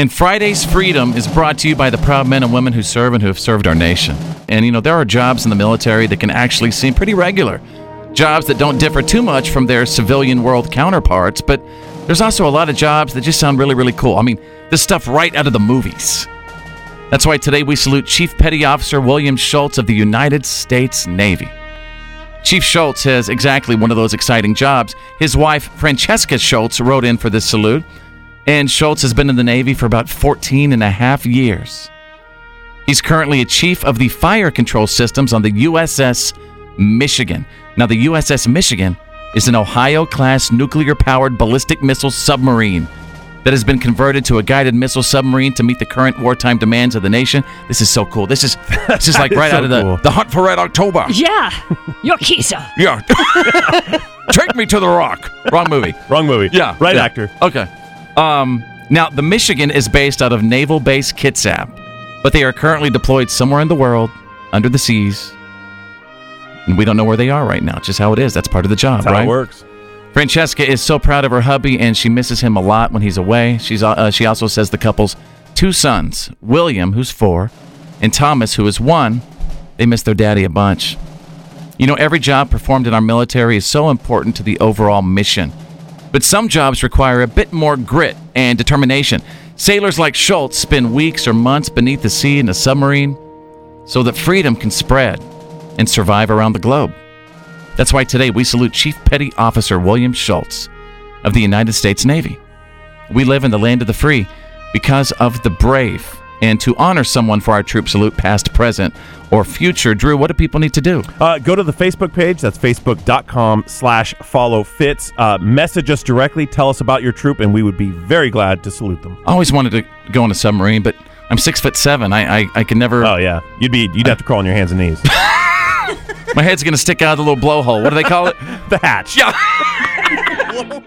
And Friday's Freedom is brought to you by the proud men and women who serve and who have served our nation. And you know, there are jobs in the military that can actually seem pretty regular. Jobs that don't differ too much from their civilian world counterparts, but there's also a lot of jobs that just sound really, really cool. I mean, this stuff right out of the movies. That's why today we salute Chief Petty Officer William Shultz of the United States Navy. Chief Shultz has exactly one of those exciting jobs. His wife, Francesca Shultz, wrote in for this salute, and Shultz has been in the Navy for about 14 and a half years. He's currently a chief of the fire control systems on the USS Michigan. Now, the USS Michigan is an Ohio class nuclear powered ballistic missile submarine that has been converted to a guided missile submarine to meet the current wartime demands of the nation. This is so cool. This is this is like is right so out of the, cool. the Hunt for Red October. Yeah, your Kisa. Yeah. Take me to the rock. Wrong movie. Wrong movie. Yeah. Right yeah. actor. Okay. Um, now, the Michigan is based out of Naval Base Kitsap, but they are currently deployed somewhere in the world, under the seas. And we don't know where they are right now. It's just how it is. That's part of the job, That's how right? it works. Francesca is so proud of her hubby, and she misses him a lot when he's away. She's uh, she also says the couple's two sons, William, who's four, and Thomas, who is one, they miss their daddy a bunch. You know, every job performed in our military is so important to the overall mission. But some jobs require a bit more grit and determination. Sailors like Shultz spend weeks or months beneath the sea in a submarine so that freedom can spread and survive around the globe. That's why today we salute Chief Petty Officer William Shultz of the United States Navy. We live in the land of the free because of the brave. And to honor someone for our troop salute, past, present, or future, Drew, what do people need to do? Uh, go to the Facebook page. That's facebook.com slash follow Fitz. Uh, message us directly. Tell us about your troop, and we would be very glad to salute them. I always wanted to go on a submarine, but I'm six foot seven. I I, I can never. Oh, yeah. You'd be you'd have to crawl on your hands and knees. My head's gonna stick out of the little blowhole. What do they call it? the hatch. Yeah.